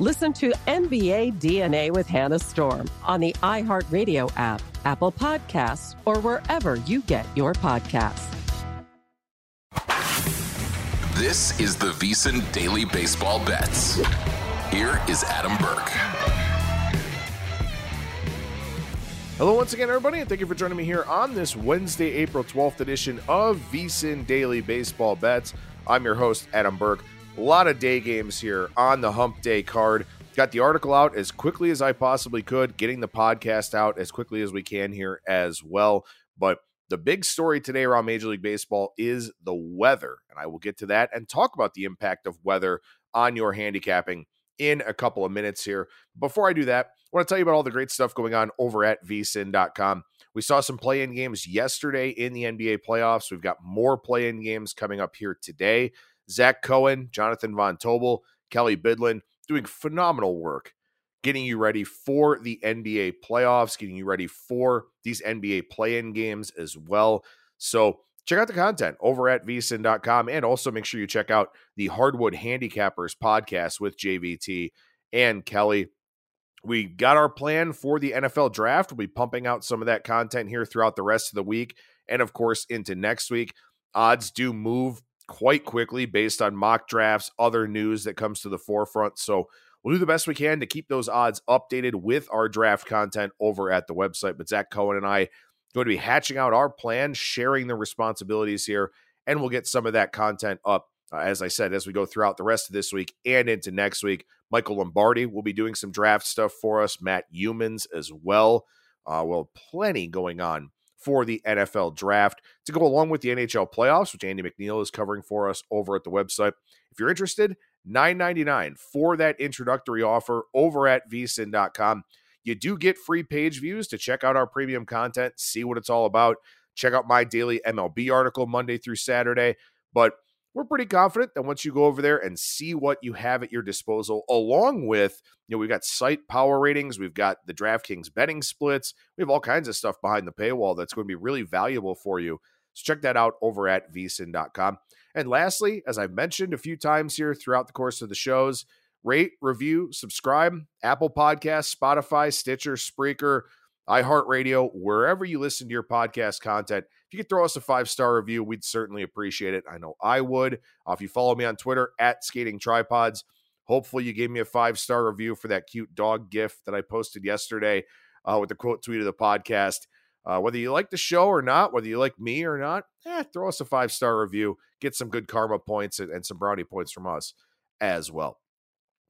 Listen to NBA DNA with Hannah Storm on the iHeartRadio app, Apple Podcasts, or wherever you get your podcasts. This is the VSiN Daily Baseball Bets. Here is Adam Burke. Hello, once again, everybody, and thank you for joining me here on this Wednesday, April 12th edition of VSiN Daily Baseball Bets. I'm your host, Adam Burke. A lot of day games here on the Hump Day card. Got the article out as quickly as I possibly could, getting the podcast out as quickly as we can here as well. But the big story today around Major League Baseball is the weather. And I will get to that and talk about the impact of weather on your handicapping in a couple of minutes here. Before I do that, I want to tell you about all the great stuff going on over at vsin.com. We saw some play in games yesterday in the NBA playoffs. We've got more play in games coming up here today. Zach Cohen, Jonathan Von Tobel, Kelly Bidlin doing phenomenal work getting you ready for the NBA playoffs, getting you ready for these NBA play in games as well. So check out the content over at vsin.com and also make sure you check out the Hardwood Handicappers podcast with JVT and Kelly. We got our plan for the NFL draft. We'll be pumping out some of that content here throughout the rest of the week and, of course, into next week. Odds do move quite quickly based on mock drafts, other news that comes to the forefront. So we'll do the best we can to keep those odds updated with our draft content over at the website. But Zach Cohen and I are going to be hatching out our plan, sharing the responsibilities here, and we'll get some of that content up. Uh, as I said, as we go throughout the rest of this week and into next week, Michael Lombardi will be doing some draft stuff for us, Matt Youmans as well. Uh, well, plenty going on for the NFL draft to go along with the NHL playoffs, which Andy McNeil is covering for us over at the website. If you're interested, $9.99 for that introductory offer over at vsin.com. You do get free page views to check out our premium content, see what it's all about. Check out my daily MLB article Monday through Saturday. But we're pretty confident that once you go over there and see what you have at your disposal, along with, you know, we've got site power ratings, we've got the DraftKings betting splits, we have all kinds of stuff behind the paywall that's going to be really valuable for you. So check that out over at vsin.com. And lastly, as I've mentioned a few times here throughout the course of the shows, rate, review, subscribe, Apple Podcasts, Spotify, Stitcher, Spreaker, iHeartRadio, wherever you listen to your podcast content. If you could throw us a five star review, we'd certainly appreciate it. I know I would. Uh, if you follow me on Twitter at Skating Tripods, hopefully you gave me a five star review for that cute dog gif that I posted yesterday uh, with the quote tweet of the podcast. Uh, whether you like the show or not, whether you like me or not, eh, throw us a five star review, get some good karma points and, and some brownie points from us as well.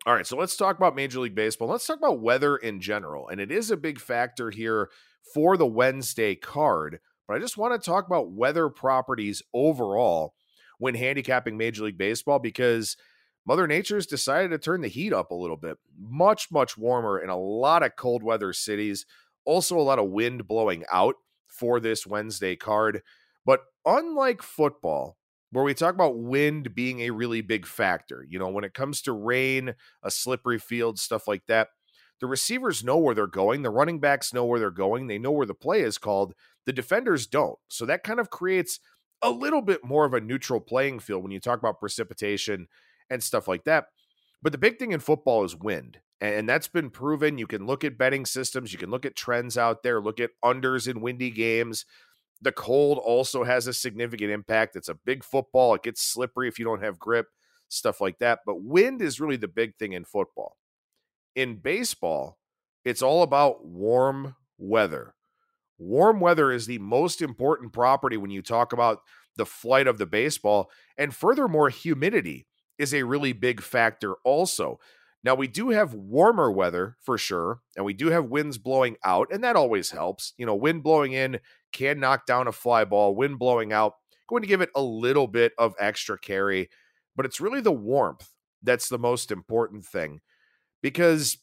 All right, so let's talk about Major League Baseball. Let's talk about weather in general. And it is a big factor here for the Wednesday card. But I just want to talk about weather properties overall when handicapping Major League Baseball because Mother Nature's decided to turn the heat up a little bit. Much, much warmer in a lot of cold weather cities. Also, a lot of wind blowing out for this Wednesday card. But unlike football, where we talk about wind being a really big factor. You know, when it comes to rain, a slippery field, stuff like that, the receivers know where they're going. The running backs know where they're going. They know where the play is called. The defenders don't. So that kind of creates a little bit more of a neutral playing field when you talk about precipitation and stuff like that. But the big thing in football is wind. And that's been proven. You can look at betting systems, you can look at trends out there, look at unders in windy games. The cold also has a significant impact. It's a big football. It gets slippery if you don't have grip, stuff like that. But wind is really the big thing in football. In baseball, it's all about warm weather. Warm weather is the most important property when you talk about the flight of the baseball. And furthermore, humidity is a really big factor also. Now, we do have warmer weather for sure, and we do have winds blowing out, and that always helps. You know, wind blowing in can knock down a fly ball, wind blowing out, going to give it a little bit of extra carry, but it's really the warmth that's the most important thing. Because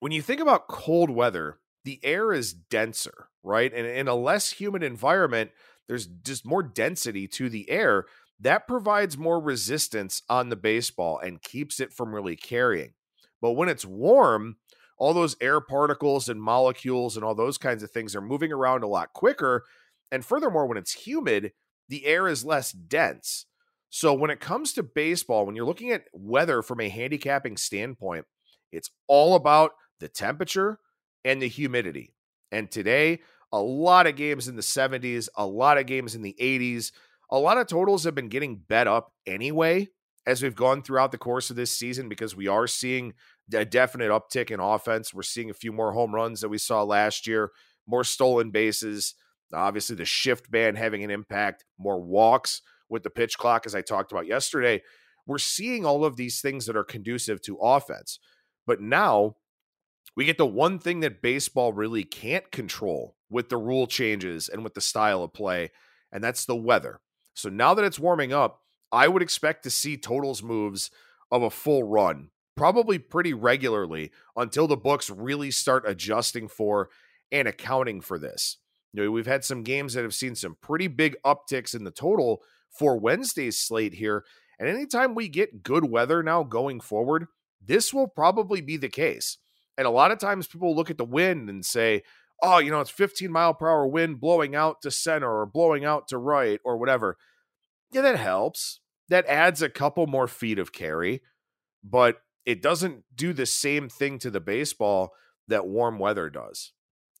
when you think about cold weather, the air is denser, right? And in a less humid environment, there's just more density to the air. That provides more resistance on the baseball and keeps it from really carrying. But when it's warm, all those air particles and molecules and all those kinds of things are moving around a lot quicker. And furthermore, when it's humid, the air is less dense. So when it comes to baseball, when you're looking at weather from a handicapping standpoint, it's all about the temperature and the humidity. And today, a lot of games in the 70s, a lot of games in the 80s, a lot of totals have been getting bet up anyway as we've gone throughout the course of this season because we are seeing a definite uptick in offense. We're seeing a few more home runs that we saw last year, more stolen bases. Obviously, the shift ban having an impact, more walks with the pitch clock, as I talked about yesterday. We're seeing all of these things that are conducive to offense. But now we get the one thing that baseball really can't control with the rule changes and with the style of play, and that's the weather. So now that it's warming up, I would expect to see totals moves of a full run, probably pretty regularly until the books really start adjusting for and accounting for this. You know, we've had some games that have seen some pretty big upticks in the total for Wednesday's slate here. And anytime we get good weather now going forward, this will probably be the case. And a lot of times people look at the wind and say, oh, you know, it's 15 mile per hour wind blowing out to center or blowing out to right or whatever. Yeah, that helps. That adds a couple more feet of carry, but it doesn't do the same thing to the baseball that warm weather does.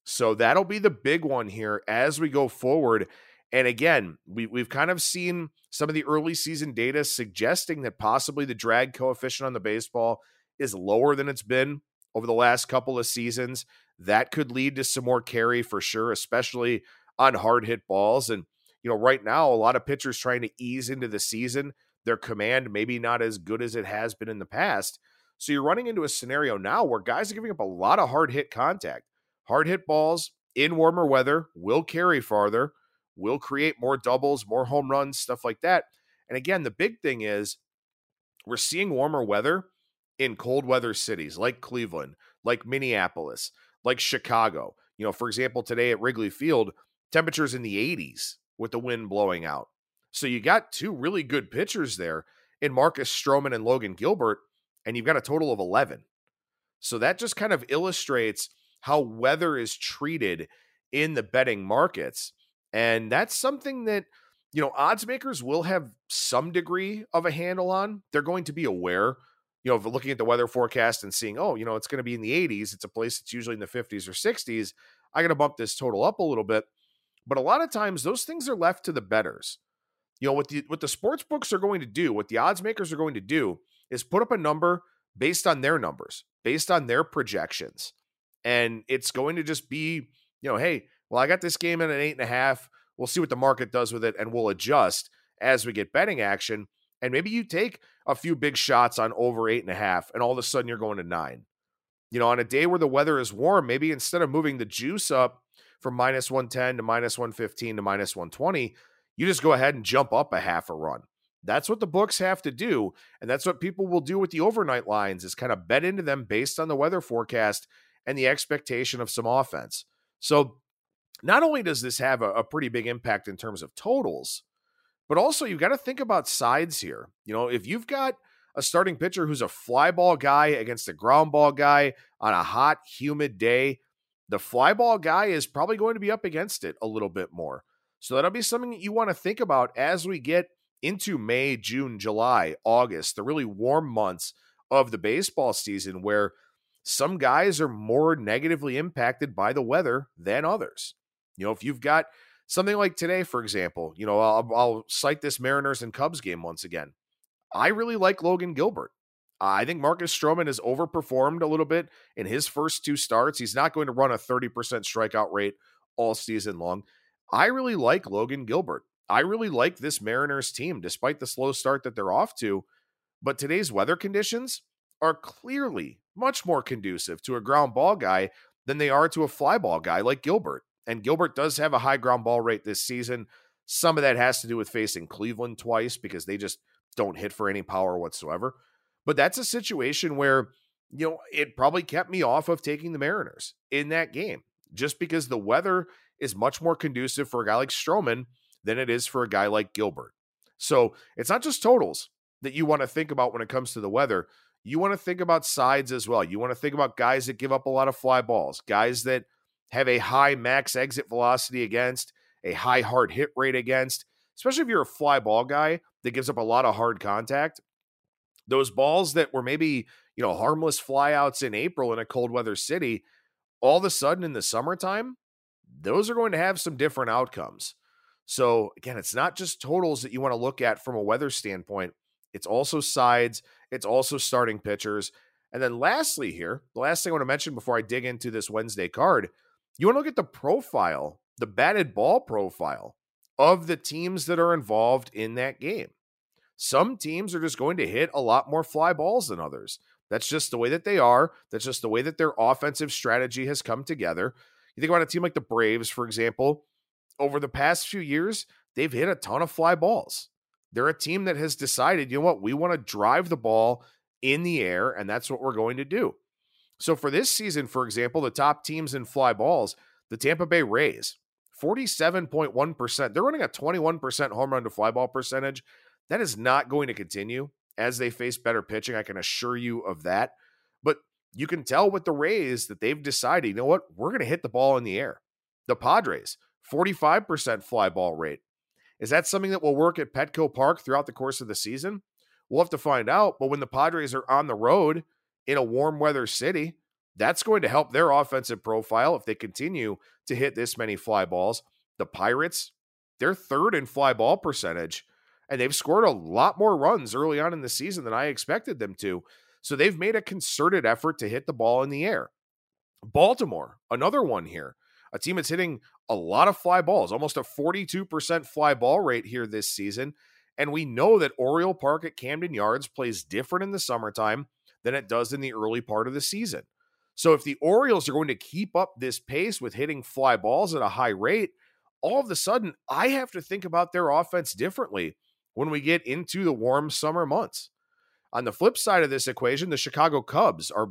So that'll be the big one here as we go forward. And again, we, we've kind of seen some of the early season data suggesting that possibly the drag coefficient on the baseball is lower than it's been over the last couple of seasons. That could lead to some more carry for sure, especially on hard hit balls. And you know, right now, a lot of pitchers trying to ease into the season, their command maybe not as good as it has been in the past. So you're running into a scenario now where guys are giving up a lot of hard hit contact. Hard hit balls in warmer weather will carry farther, will create more doubles, more home runs, stuff like that. And again, the big thing is we're seeing warmer weather in cold weather cities like Cleveland, like Minneapolis, like Chicago. You know, for example, today at Wrigley Field, temperatures in the 80s with the wind blowing out. So you got two really good pitchers there in Marcus Stroman and Logan Gilbert, and you've got a total of 11. So that just kind of illustrates how weather is treated in the betting markets. And that's something that, you know, odds makers will have some degree of a handle on. They're going to be aware, you know, of looking at the weather forecast and seeing, oh, you know, it's going to be in the 80s. It's a place that's usually in the 50s or 60s. I got to bump this total up a little bit. But a lot of times those things are left to the bettors. You know, what the what the sports books are going to do, what the odds makers are going to do is put up a number based on their numbers, based on their projections. And it's going to just be, you know, hey, well, I got this game at an eight and a half. We'll see what the market does with it, and we'll adjust as we get betting action. And maybe you take a few big shots on over eight and a half, and all of a sudden you're going to nine. You know, on a day where the weather is warm, maybe instead of moving the juice up from minus 110 to minus 115 to minus 120, you just go ahead and jump up a half a run. That's what the books have to do. And that's what people will do with the overnight lines is kind of bet into them based on the weather forecast and the expectation of some offense. So not only does this have a, a pretty big impact in terms of totals, But also, you've got to think about sides here. You know, if you've got a starting pitcher who's a fly ball guy against a ground ball guy on a hot, humid day, the fly ball guy is probably going to be up against it a little bit more. So that'll be something that you want to think about as we get into May, June, July, August, the really warm months of the baseball season where some guys are more negatively impacted by the weather than others. You know, if you've got something like today, for example, you know, I'll, I'll cite this Mariners and Cubs game once again. I really like Logan Gilbert. I think Marcus Stroman has overperformed a little bit in his first two starts. He's not going to run a 30% strikeout rate all season long. I really like Logan Gilbert. I really like this Mariners team, despite the slow start that they're off to. But today's weather conditions are clearly much more conducive to a ground ball guy than they are to a fly ball guy like Gilbert. And Gilbert does have a high ground ball rate this season. Some of that has to do with facing Cleveland twice because they just don't hit for any power whatsoever. But that's a situation where, you know, it probably kept me off of taking the Mariners in that game just because the weather is much more conducive for a guy like Stroman than it is for a guy like Gilbert. So it's not just totals that you want to think about when it comes to the weather. You want to think about sides as well. You want to think about guys that give up a lot of fly balls, guys that have a high max exit velocity against, a high hard hit rate against, especially if you're a fly ball guy that gives up a lot of hard contact. Those balls that were maybe, you know, harmless flyouts in April in a cold weather city, all of a sudden in the summertime, those are going to have some different outcomes. So, again, it's not just totals that you want to look at from a weather standpoint, it's also sides, it's also starting pitchers. And then, lastly, here, the last thing I want to mention before I dig into this Wednesday card, you want to look at the profile, the batted ball profile of the teams that are involved in that game. Some teams are just going to hit a lot more fly balls than others. That's just the way that they are. That's just the way that their offensive strategy has come together. You think about a team like the Braves, for example, over the past few years, they've hit a ton of fly balls. They're a team that has decided, you know what, we want to drive the ball in the air, and that's what we're going to do. So for this season, for example, the top teams in fly balls, the Tampa Bay Rays, 47.1%. They're running a 21% home run to fly ball percentage. That is not going to continue as they face better pitching. I can assure you of that. You can tell with the Rays that they've decided, you know what? We're going to hit the ball in the air. The Padres, 45% fly ball rate. Is that something that will work at Petco Park throughout the course of the season? We'll have to find out. But when the Padres are on the road in a warm weather city, that's going to help their offensive profile if they continue to hit this many fly balls. The Pirates, they're third in fly ball percentage, and they've scored a lot more runs early on in the season than I expected them to. So they've made a concerted effort to hit the ball in the air. Baltimore, another one here, a team that's hitting a lot of fly balls, almost a 42% fly ball rate here this season. And we know that Oriole Park at Camden Yards plays different in the summertime than it does in the early part of the season. So if the Orioles are going to keep up this pace with hitting fly balls at a high rate, all of a sudden I have to think about their offense differently when we get into the warm summer months. On the flip side of this equation, the Chicago Cubs are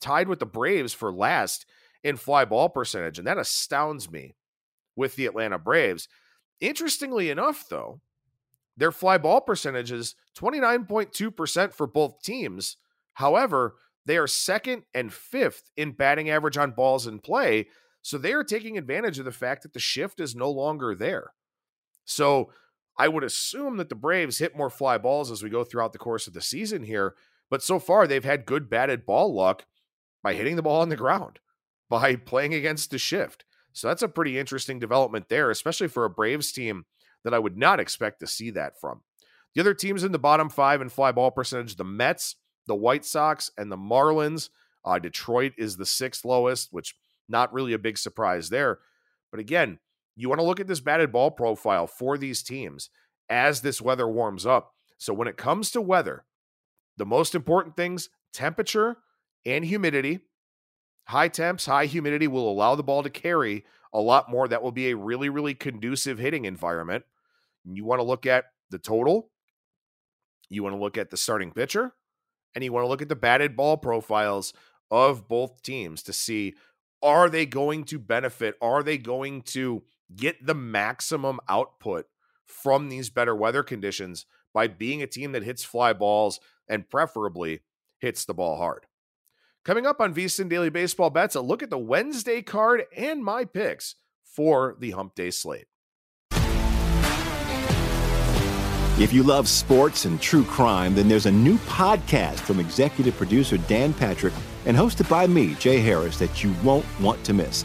tied with the Braves for last in fly ball percentage, and that astounds me with the Atlanta Braves. Interestingly enough, though, their fly ball percentage is 29.2% for both teams. However, they are second and fifth in batting average on balls in play. So they are taking advantage of the fact that the shift is no longer there. So I would assume that the Braves hit more fly balls as we go throughout the course of the season here. But so far, they've had good batted ball luck by hitting the ball on the ground, by playing against the shift. So that's a pretty interesting development there, especially for a Braves team that I would not expect to see that from. The other teams in the bottom five in fly ball percentage the Mets, the White Sox, and the Marlins. Uh, Detroit is the sixth lowest, which not really a big surprise there. But again, you want to look at this batted ball profile for these teams as this weather warms up. So when it comes to weather, the most important things temperature and humidity. High temps, high humidity will allow the ball to carry a lot more. That will be a really, really conducive hitting environment. You want to look at the total, you want to look at the starting pitcher, and you want to look at the batted ball profiles of both teams to see are they going to benefit? Are they going to get the maximum output from these better weather conditions by being a team that hits fly balls and preferably hits the ball hard. Coming up on VSIN Daily Baseball Bets, a look at the Wednesday card and my picks for the Hump Day slate. If you love sports and true crime, then there's a new podcast from executive producer Dan Patrick and hosted by me, Jay Harris, that you won't want to miss.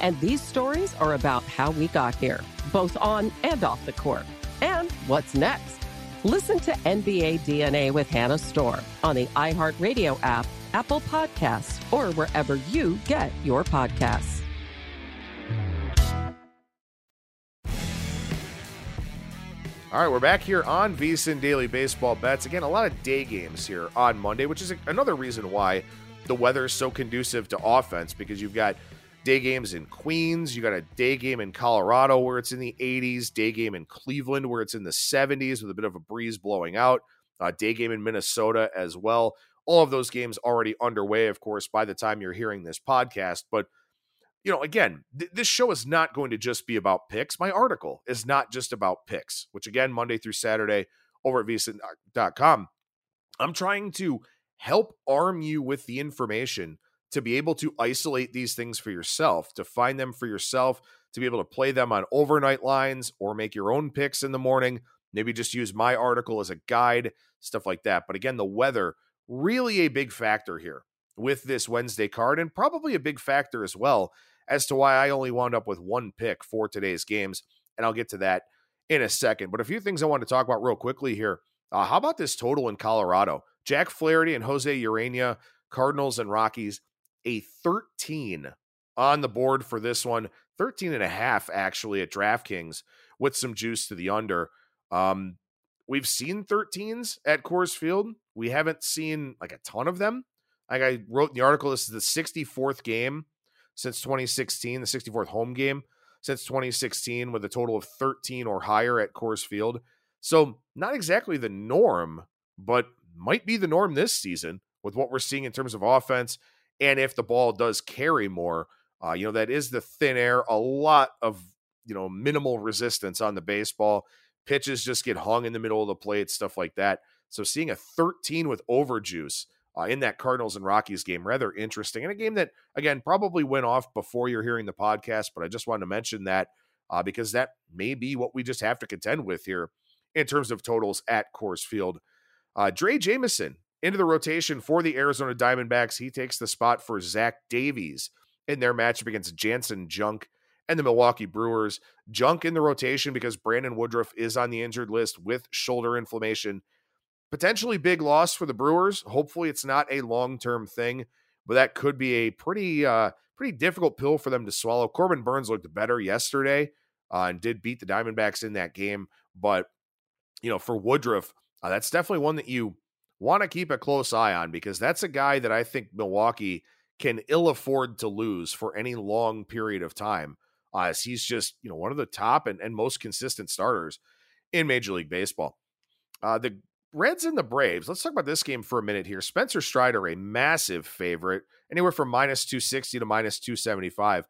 And these stories are about how we got here, both on and off the court. And what's next? Listen to NBA DNA with Hannah Storm on the iHeartRadio app, Apple Podcasts, or wherever you get your podcasts. All right, we're back here on VSIN Daily Baseball Bets. Again, a lot of day games here on Monday, which is another reason why the weather is so conducive to offense because you've got day games in Queens. You got a day game in Colorado where it's in the 80s, day game in Cleveland where it's in the 70s with a bit of a breeze blowing out, day game in Minnesota as well. All of those games already underway, of course, by the time you're hearing this podcast. But, you know, again, th- this show is not going to just be about picks. My article is not just about picks, which again, Monday through Saturday over at vsin.com. I'm trying to help arm you with the information to be able to isolate these things for yourself, to find them for yourself, to be able to play them on overnight lines or make your own picks in the morning. Maybe just use my article as a guide, stuff like that. But again, the weather really a big factor here with this Wednesday card, and probably a big factor as well as to why I only wound up with one pick for today's games. And I'll get to that in a second. But a few things I want to talk about real quickly here. Uh, how about this total in Colorado? Jack Flaherty and Jose Urena, Cardinals and Rockies a 13 on the board for this one 13 and a half actually at draftkings with some juice to the under. Um we've seen 13s at Coors Field. We haven't seen like a ton of them. Like i wrote in the article this is the 64th game since 2016 the 64th home game since 2016 with a total of 13 or higher at Coors Field. So not exactly the norm but might be the norm this season with what we're seeing in terms of offense and if the ball does carry more, uh, you know, that is the thin air, a lot of, you know, minimal resistance on the baseball. Pitches just get hung in the middle of the plate, stuff like that. So seeing a 13 with overjuice uh, in that Cardinals and Rockies game, rather interesting. And a game that, again, probably went off before you're hearing the podcast, but I just wanted to mention that uh, because that may be what we just have to contend with here in terms of totals at Coors Field. Uh, Drey Jameson into the rotation for the Arizona Diamondbacks. He takes the spot for Zach Davies in their matchup against Janson Junk and the Milwaukee Brewers. Junk in the rotation because Brandon Woodruff is on the injured list with shoulder inflammation. Potentially big loss for the Brewers. Hopefully, it's not a long term thing, but that could be a pretty uh, pretty difficult pill for them to swallow. Corbin Burnes looked better yesterday uh, and did beat the Diamondbacks in that game, but you know for Woodruff, uh, that's definitely one that you want to keep a close eye on because that's a guy that I think Milwaukee can ill afford to lose for any long period of time. Uh, as he's just, you know, one of the top and, and most consistent starters in Major League Baseball. Uh, the Reds and the Braves, let's talk about this game for a minute here. Spencer Strider, a massive favorite, anywhere from minus 260 to minus 275.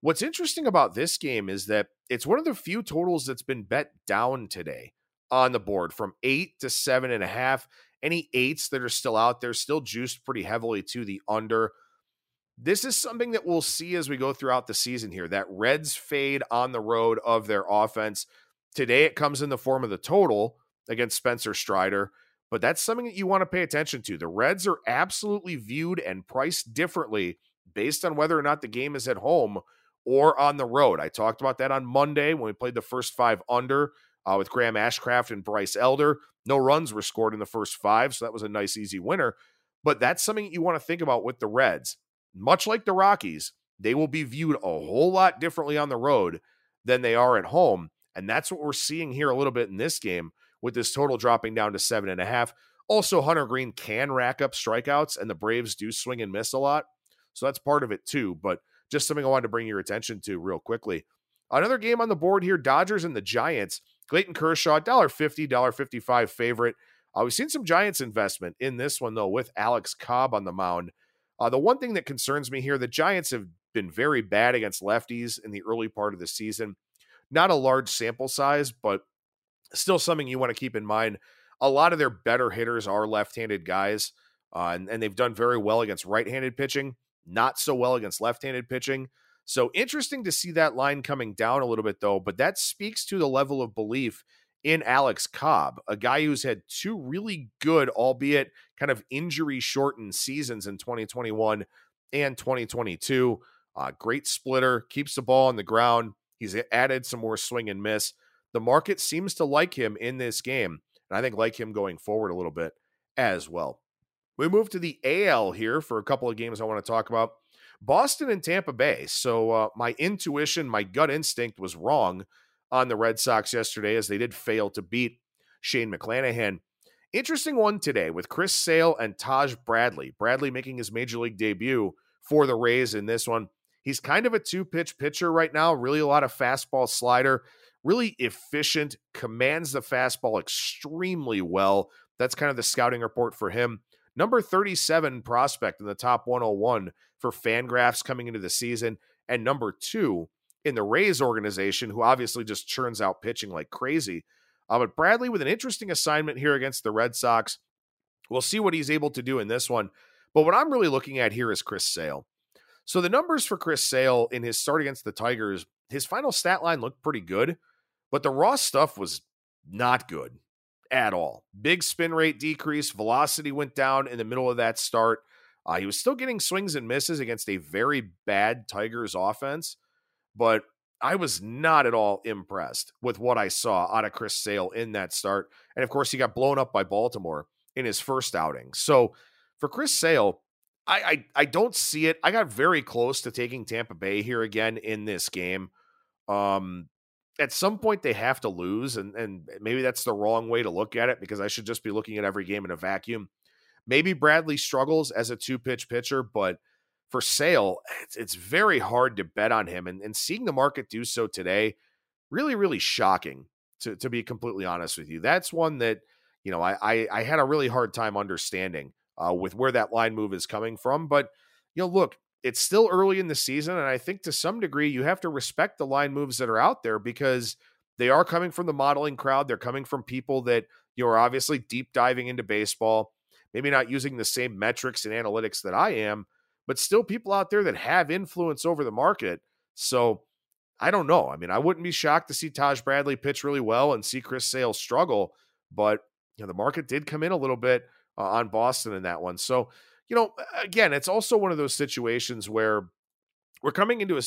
What's interesting about this game is that it's one of the few totals that's been bet down today on the board from eight to seven and a half. Any eights that are still out there, still juiced pretty heavily to the under. This is something that we'll see as we go throughout the season here. That Reds fade on the road of their offense. Today it comes in the form of the total against Spencer Strider, but that's something that you want to pay attention to. The Reds are absolutely viewed and priced differently based on whether or not the game is at home or on the road. I talked about that on Monday when we played the first five under uh, with Graham Ashcraft and Bryce Elder. No runs were scored in the first five, so that was a nice, easy winner. But that's something you want to think about with the Reds. Much like the Rockies, they will be viewed a whole lot differently on the road than they are at home. And that's what we're seeing here a little bit in this game with this total dropping down to seven and a half. Also, Hunter Greene can rack up strikeouts, and the Braves do swing and miss a lot. So that's part of it too. But just something I wanted to bring your attention to real quickly. Another game on the board here Dodgers and the Giants. Clayton Kershaw, $1.50, $1.55 favorite. Uh, we've seen some Giants investment in this one, though, with Alex Cobb on the mound. Uh, the one thing that concerns me here the Giants have been very bad against lefties in the early part of the season. Not a large sample size, but still something you want to keep in mind. A lot of their better hitters are left handed guys, uh, and, and they've done very well against right handed pitching, not so well against left handed pitching. So interesting to see that line coming down a little bit, though. But that speaks to the level of belief in Alex Cobb, a guy who's had two really good, albeit kind of injury shortened seasons in 2021 and 2022. Uh, great splitter, keeps the ball on the ground. He's added some more swing and miss. The market seems to like him in this game, and I think like him going forward a little bit as well. We move to the AL here for a couple of games I want to talk about. Boston and Tampa Bay. So uh, my intuition, my gut instinct was wrong on the Red Sox yesterday as they did fail to beat Shane McClanahan. Interesting one today with Chris Sale and Taj Bradley. Bradley making his major league debut for the Rays in this one. He's kind of a two pitch pitcher right now, really a lot of fastball slider, really efficient, commands the fastball extremely well. That's kind of the scouting report for him. Number 37 prospect in the top 101 for Fangraphs coming into the season, and number two in the Rays organization, who obviously just churns out pitching like crazy. Uh, but Bradley with an interesting assignment here against the Red Sox. We'll see what he's able to do in this one. But what I'm really looking at here is Chris Sale. So the numbers for Chris Sale in his start against the Tigers, his final stat line looked pretty good, but the raw stuff was not good at all. Big spin rate decrease, velocity went down in the middle of that start. Uh, he was still getting swings and misses against a very bad Tigers offense, but I was not at all impressed with what I saw out of Chris Sale in that start. And of course, he got blown up by Baltimore in his first outing. So for Chris Sale, I, I, I don't see it. I got very close to taking Tampa Bay here again in this game. Um, at some point they have to lose, and and maybe that's the wrong way to look at it because I should just be looking at every game in a vacuum. Maybe Bradley struggles as a two pitch pitcher, but for Sale, it's, it's very hard to bet on him. And, and seeing the market do so today, really, really shocking. To to be completely honest with you, that's one that you know I I, I had a really hard time understanding uh, with where that line move is coming from. But you know, look, it's still early in the season, and I think to some degree you have to respect the line moves that are out there because they are coming from the modeling crowd. They're coming from people that you know, are obviously deep diving into baseball, maybe not using the same metrics and analytics that I am, but still people out there that have influence over the market. So I don't know. I mean, I wouldn't be shocked to see Taj Bradley pitch really well and see Chris Sale struggle, but you know, the market did come in a little bit uh, on Boston in that one. So, you know, again, it's also one of those situations where we're coming into a,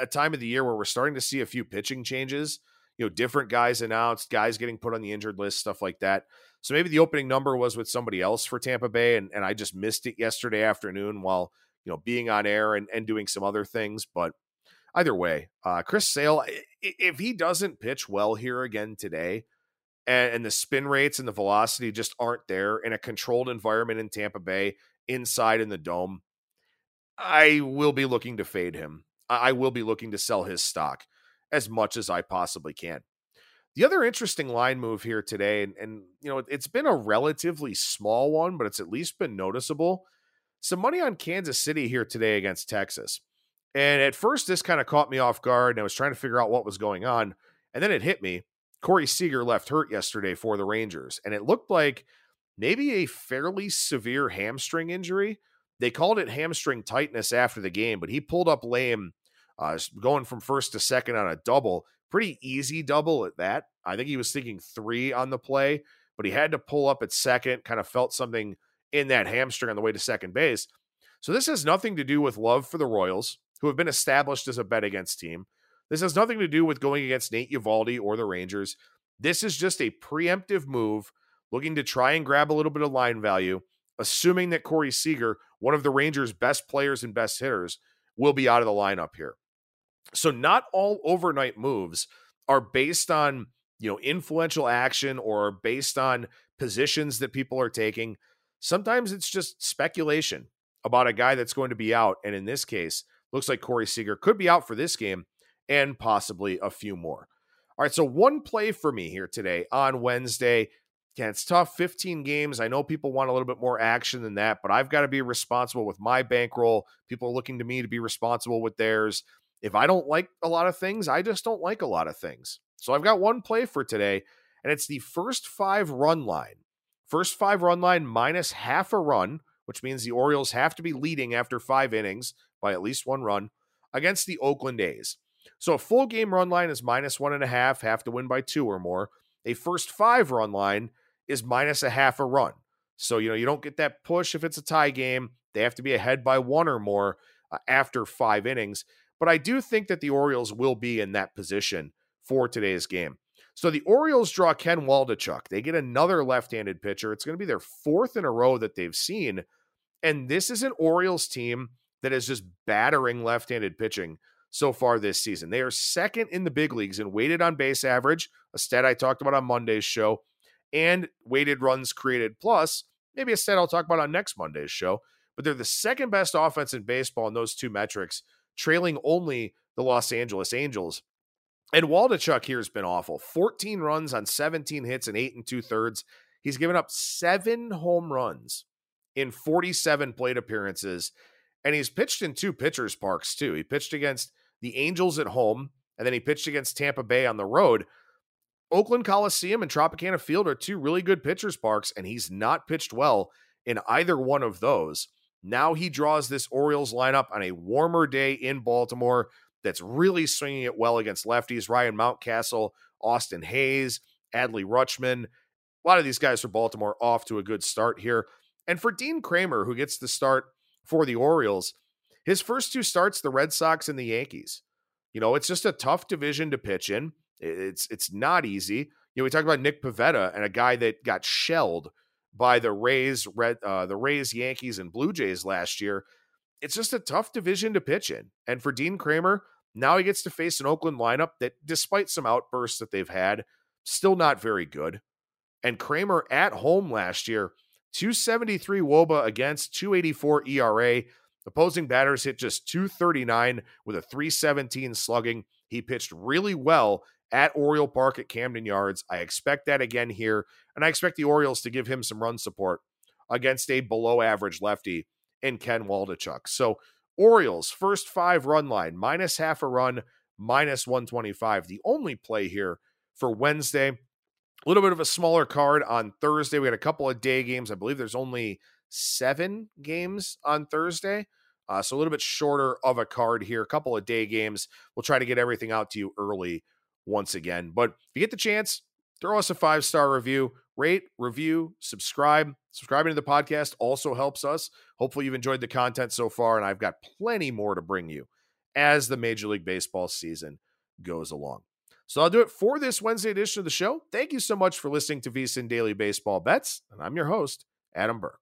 a time of the year where we're starting to see a few pitching changes. You know, different guys announced, guys getting put on the injured list, stuff like that. So maybe the opening number was with somebody else for Tampa Bay, and, and I just missed it yesterday afternoon while you know being on air and, and doing some other things. But either way, uh, Chris Sale, if he doesn't pitch well here again today, and, and the spin rates and the velocity just aren't there in a controlled environment in Tampa Bay, inside in the dome, I will be looking to fade him. I will be looking to sell his stock as much as I possibly can. The other interesting line move here today, and, and you know, it's been a relatively small one, but it's at least been noticeable. Some money on Kansas City here today against Texas. And at first, this kind of caught me off guard, and I was trying to figure out what was going on. And then it hit me. Corey Seager left hurt yesterday for the Rangers, and it looked like maybe a fairly severe hamstring injury. They called it hamstring tightness after the game, but he pulled up lame, uh, going from first to second on a double. Pretty easy double at that. I think he was thinking three on the play, but he had to pull up at second, kind of felt something in that hamstring on the way to second base. So this has nothing to do with love for the Royals, who have been established as a bet against team. This has nothing to do with going against Nate Eovaldi or the Rangers. This is just a preemptive move looking to try and grab a little bit of line value, assuming that Corey Seager, one of the Rangers' best players and best hitters, will be out of the lineup here. So not all overnight moves are based on, you know, influential action or based on positions that people are taking. Sometimes it's just speculation about a guy that's going to be out. And in this case, looks like Corey Seager could be out for this game and possibly a few more. All right, so one play for me here today on Wednesday. Yeah, it's tough. 15 games. I know people want a little bit more action than that, but I've got to be responsible with my bankroll. People are looking to me to be responsible with theirs. If I don't like a lot of things, I just don't like a lot of things. So I've got one play for today, and it's the first five run line. First five run line minus half a run, which means the Orioles have to be leading after five innings by at least one run against the Oakland A's. So a full game run line is minus one and a half, have to win by two or more. A first five run line is minus a half a run. So, you know, you don't get that push if it's a tie game. They have to be ahead by one or more uh, after five innings. But I do think that the Orioles will be in that position for today's game. So the Orioles draw Ken Waldichuk. They get another left handed pitcher. It's going to be their fourth in a row that they've seen. And this is an Orioles team that is just battering left handed pitching so far this season. They are second in the big leagues in weighted on base average, a stat I talked about on Monday's show and weighted runs created plus, maybe a stat I'll talk about on next Monday's show. But they're the second best offense in baseball in those two metrics, trailing only the Los Angeles Angels. And Waldichuk here has been awful 14 runs on 17 hits and eight and two thirds. He's given up seven home runs in 47 plate appearances. And he's pitched in two pitchers' parks, too. He pitched against the Angels at home, and then he pitched against Tampa Bay on the road. Oakland Coliseum and Tropicana Field are two really good pitchers' parks, and he's not pitched well in either one of those. Now he draws this Orioles lineup on a warmer day in Baltimore that's really swinging it well against lefties. Ryan Mountcastle, Austin Hays, Adley Rutschman. A lot of these guys for Baltimore off to a good start here. And for Dean Kremer, who gets the start for the Orioles, his first two starts, the Red Sox and the Yankees. You know, it's just a tough division to pitch in. It's it's not easy. You know, we talked about Nick Pivetta and a guy that got shelled by the Rays, Red, uh, the Rays, Yankees, and Blue Jays last year. It's just a tough division to pitch in. And for Dean Kremer, now he gets to face an Oakland lineup that, despite some outbursts that they've had, still not very good. And Kremer at home last year, 273 wOBA against 284 ERA. Opposing batters hit just 239 with a 317 slugging. He pitched really well at Oriole Park at Camden Yards. I expect that again here, and I expect the Orioles to give him some run support against a below average lefty in Ken Waldichuk. So, Orioles, first five run line, minus half a run, minus 125. The only play here for Wednesday. A little bit of a smaller card on Thursday. We had a couple of day games. I believe there's only seven games on Thursday. Uh, so a little bit shorter of a card here, a couple of day games. We'll try to get everything out to you early once again. But if you get the chance, throw us a five star review, rate, review, subscribe. Subscribing to the podcast also helps us. Hopefully, you've enjoyed the content so far, and I've got plenty more to bring you as the Major League Baseball season goes along. So I'll do it for this Wednesday edition of the show. Thank you so much for listening to VSIN Daily Baseball Bets, and I'm your host, Adam Burke.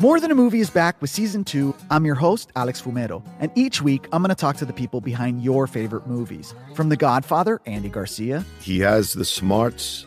More Than a Movie is back with season two. I'm your host, Alex Fumero, and each week I'm going to talk to the people behind your favorite movies. From The Godfather, Andy Garcia. He has the smarts